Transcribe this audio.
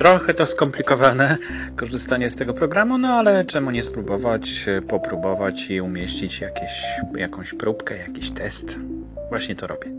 Trochę to skomplikowane korzystanie z tego programu, no ale czemu nie spróbować, e, popróbować i umieścić jakieś, jakąś próbkę, jakiś test. Właśnie to robię.